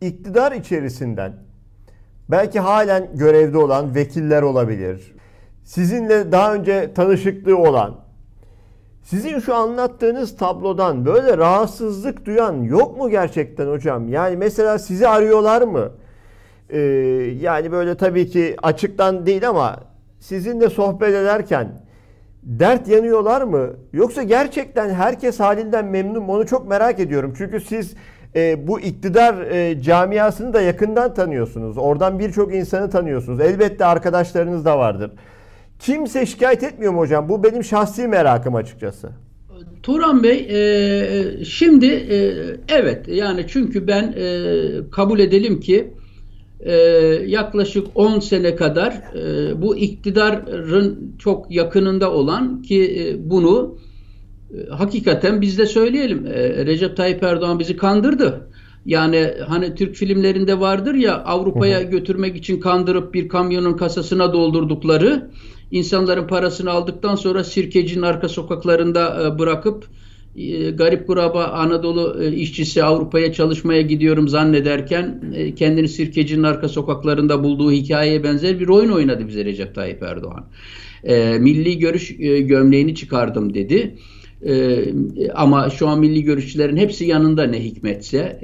iktidar içerisinden belki halen görevde olan vekiller olabilir. Sizinle daha önce tanışıklığı olan, sizin şu anlattığınız tablodan böyle rahatsızlık duyan yok mu gerçekten hocam? Yani mesela sizi arıyorlar mı? Ee, yani böyle tabii ki açıktan değil ama sizinle sohbet ederken dert yanıyorlar mı? Yoksa gerçekten herkes halinden memnun mu? Onu çok merak ediyorum. Çünkü siz e, bu iktidar e, camiasını da yakından tanıyorsunuz. Oradan birçok insanı tanıyorsunuz. Elbette arkadaşlarınız da vardır. Kimse şikayet etmiyor mu hocam? Bu benim şahsi merakım açıkçası. Turan Bey, e, şimdi e, evet yani çünkü ben e, kabul edelim ki e, yaklaşık 10 sene kadar e, bu iktidarın çok yakınında olan ki e, bunu hakikaten biz de söyleyelim e, Recep Tayyip Erdoğan bizi kandırdı. Yani hani Türk filmlerinde vardır ya Avrupa'ya götürmek için kandırıp bir kamyonun kasasına doldurdukları insanların parasını aldıktan sonra sirkecinin arka sokaklarında e, bırakıp e, garip kuraba Anadolu e, işçisi Avrupa'ya çalışmaya gidiyorum zannederken e, kendini sirkecinin arka sokaklarında bulduğu hikayeye benzer bir oyun oynadı bize Recep Tayyip Erdoğan. milli görüş gömleğini çıkardım dedi. Ama şu an milli görüşçülerin hepsi yanında ne hikmetse.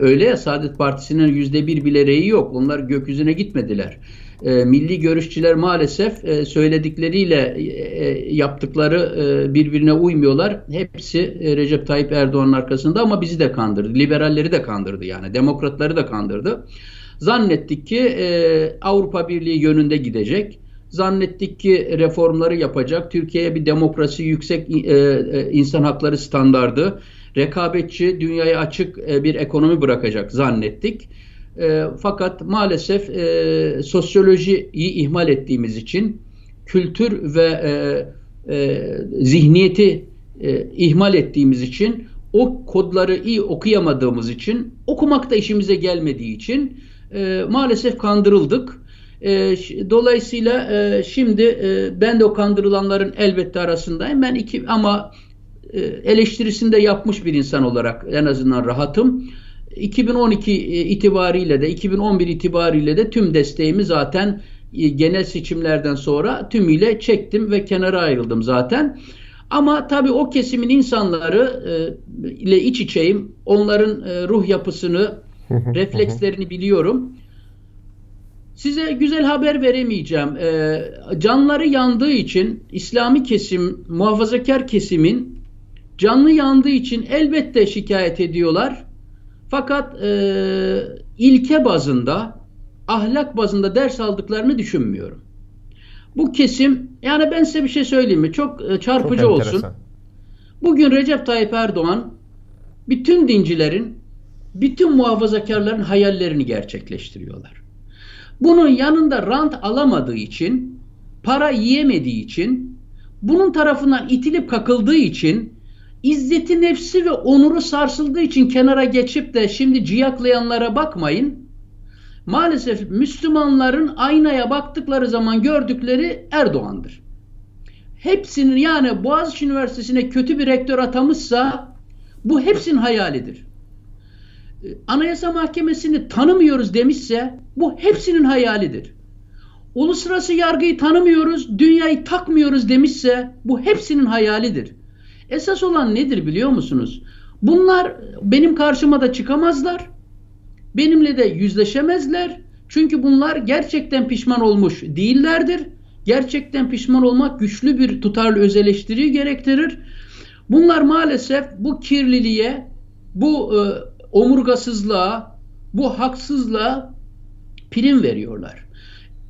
öyle ya Saadet Partisi'nin yüzde bir bile reyi yok. Onlar gökyüzüne gitmediler e, milli görüşçüler maalesef e, söyledikleriyle e, yaptıkları e, birbirine uymuyorlar. Hepsi e, Recep Tayyip Erdoğan'ın arkasında ama bizi de kandırdı. Liberalleri de kandırdı yani. Demokratları da kandırdı. Zannettik ki e, Avrupa Birliği yönünde gidecek. Zannettik ki reformları yapacak. Türkiye'ye bir demokrasi, yüksek e, e, insan hakları standardı, rekabetçi, dünyaya açık e, bir ekonomi bırakacak zannettik. Fakat maalesef sosyolojiyi ihmal ettiğimiz için kültür ve zihniyeti ihmal ettiğimiz için o kodları iyi okuyamadığımız için okumak da işimize gelmediği için e, maalesef kandırıldık. E, dolayısıyla e, şimdi e, ben de o kandırılanların elbette arasındayım. Ben iki ama e, eleştirisini de yapmış bir insan olarak en azından rahatım. 2012 e, itibariyle de 2011 itibariyle de tüm desteğimi zaten e, genel seçimlerden sonra tümüyle çektim ve kenara ayrıldım zaten. Ama tabii o kesimin insanları e, ile iç içeyim. Onların e, ruh yapısını, reflekslerini biliyorum. Size güzel haber veremeyeceğim. E, canları yandığı için İslami kesim, muhafazakar kesimin canlı yandığı için elbette şikayet ediyorlar. Fakat e, ilke bazında, ahlak bazında ders aldıklarını düşünmüyorum. Bu kesim, yani ben size bir şey söyleyeyim mi? Çok e, çarpıcı Çok olsun. Bugün Recep Tayyip Erdoğan bütün dincilerin, bütün muhafazakarların hayallerini gerçekleştiriyorlar. Bunun yanında rant alamadığı için, para yiyemediği için, bunun tarafından itilip kakıldığı için İzzeti nefsi ve onuru sarsıldığı için kenara geçip de şimdi ciyaklayanlara bakmayın. Maalesef Müslümanların aynaya baktıkları zaman gördükleri Erdoğan'dır. Hepsinin yani Boğaziçi Üniversitesi'ne kötü bir rektör atamışsa bu hepsinin hayalidir. Ee, Anayasa Mahkemesi'ni tanımıyoruz demişse bu hepsinin hayalidir. Uluslararası yargıyı tanımıyoruz, dünyayı takmıyoruz demişse bu hepsinin hayalidir. Esas olan nedir biliyor musunuz? Bunlar benim karşıma da çıkamazlar. Benimle de yüzleşemezler. Çünkü bunlar gerçekten pişman olmuş değillerdir. Gerçekten pişman olmak güçlü bir tutarlı öz gerektirir. Bunlar maalesef bu kirliliğe, bu e, omurgasızlığa, bu haksızlığa prim veriyorlar.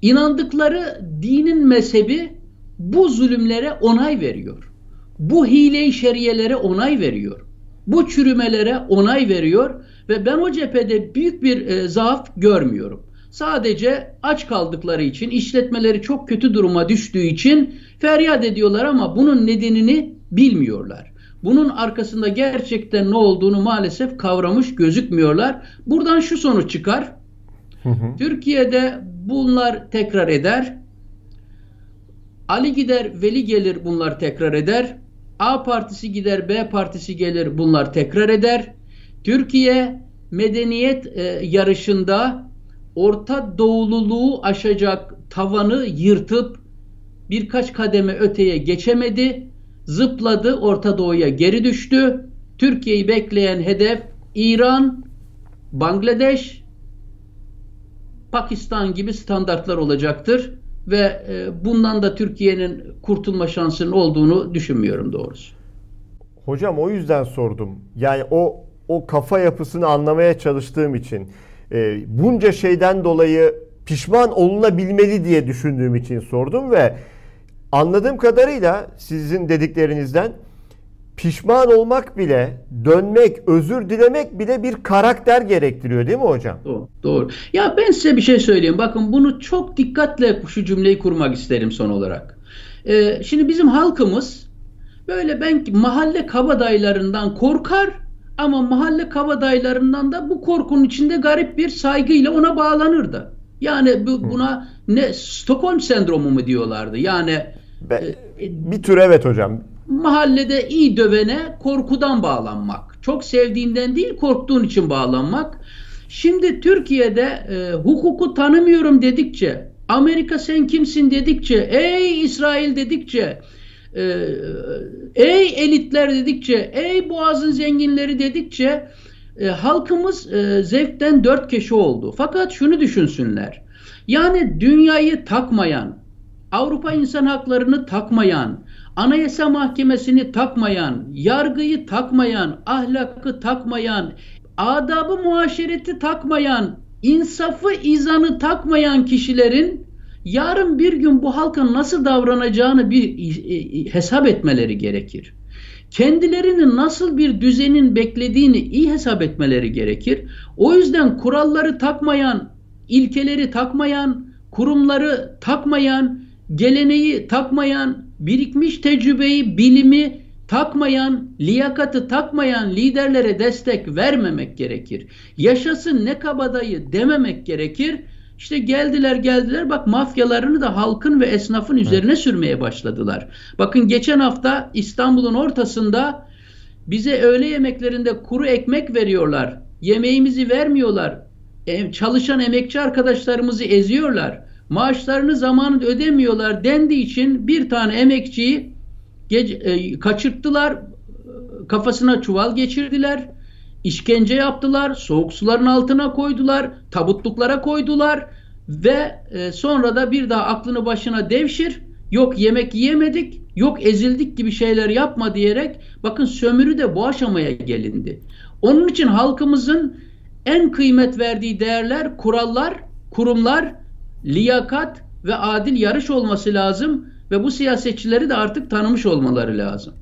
İnandıkları dinin mezhebi bu zulümlere onay veriyor bu hile-i şeriyelere onay veriyor. Bu çürümelere onay veriyor ve ben o cephede büyük bir e, zaaf görmüyorum. Sadece aç kaldıkları için, işletmeleri çok kötü duruma düştüğü için feryat ediyorlar ama bunun nedenini bilmiyorlar. Bunun arkasında gerçekten ne olduğunu maalesef kavramış gözükmüyorlar. Buradan şu sonuç çıkar. Hı hı. Türkiye'de bunlar tekrar eder. Ali gider, Veli gelir bunlar tekrar eder. A partisi gider, B partisi gelir bunlar tekrar eder. Türkiye medeniyet e, yarışında Orta Doğululuğu aşacak tavanı yırtıp birkaç kademe öteye geçemedi. Zıpladı, Orta Doğu'ya geri düştü. Türkiye'yi bekleyen hedef İran, Bangladeş, Pakistan gibi standartlar olacaktır ve e, bundan da Türkiye'nin kurtulma şansının olduğunu düşünmüyorum doğrusu. Hocam o yüzden sordum. Yani o o kafa yapısını anlamaya çalıştığım için e, bunca şeyden dolayı pişman olunabilmeli diye düşündüğüm için sordum ve anladığım kadarıyla sizin dediklerinizden pişman olmak bile, dönmek, özür dilemek bile bir karakter gerektiriyor değil mi hocam? Doğru. doğru. Ya ben size bir şey söyleyeyim. Bakın bunu çok dikkatle şu cümleyi kurmak isterim son olarak. Ee, şimdi bizim halkımız böyle ben mahalle kabadayılarından korkar ama mahalle kabadayılarından da bu korkunun içinde garip bir saygıyla ona bağlanırdı. Yani bu, buna ne Stockholm sendromu mu diyorlardı? Yani Be, e, bir tür evet hocam mahallede iyi dövene korkudan bağlanmak. Çok sevdiğinden değil korktuğun için bağlanmak. Şimdi Türkiye'de e, hukuku tanımıyorum dedikçe, Amerika sen kimsin dedikçe, ey İsrail dedikçe, e, ey elitler dedikçe, ey boğazın zenginleri dedikçe e, halkımız e, zevkten dört keşi oldu. Fakat şunu düşünsünler. Yani dünyayı takmayan, Avrupa İnsan Haklarını takmayan, Anayasa Mahkemesi'ni takmayan, yargıyı takmayan, ahlakı takmayan, adabı muaşereti takmayan, insafı izanı takmayan kişilerin yarın bir gün bu halkın nasıl davranacağını bir e, e, hesap etmeleri gerekir. Kendilerini nasıl bir düzenin beklediğini iyi hesap etmeleri gerekir. O yüzden kuralları takmayan, ilkeleri takmayan, kurumları takmayan, geleneği takmayan, birikmiş tecrübeyi, bilimi takmayan, liyakatı takmayan liderlere destek vermemek gerekir. Yaşasın ne kabadayı dememek gerekir. İşte geldiler geldiler bak mafyalarını da halkın ve esnafın üzerine sürmeye başladılar. Bakın geçen hafta İstanbul'un ortasında bize öğle yemeklerinde kuru ekmek veriyorlar. Yemeğimizi vermiyorlar. E, çalışan emekçi arkadaşlarımızı eziyorlar maaşlarını zamanında ödemiyorlar dendiği için bir tane emekçiyi gece, e, kaçırttılar, kafasına çuval geçirdiler, işkence yaptılar, soğuk suların altına koydular, tabutluklara koydular ve e, sonra da bir daha aklını başına devşir, yok yemek yiyemedik, yok ezildik gibi şeyler yapma diyerek bakın sömürü de bu aşamaya gelindi. Onun için halkımızın en kıymet verdiği değerler, kurallar, kurumlar liyakat ve adil yarış olması lazım ve bu siyasetçileri de artık tanımış olmaları lazım.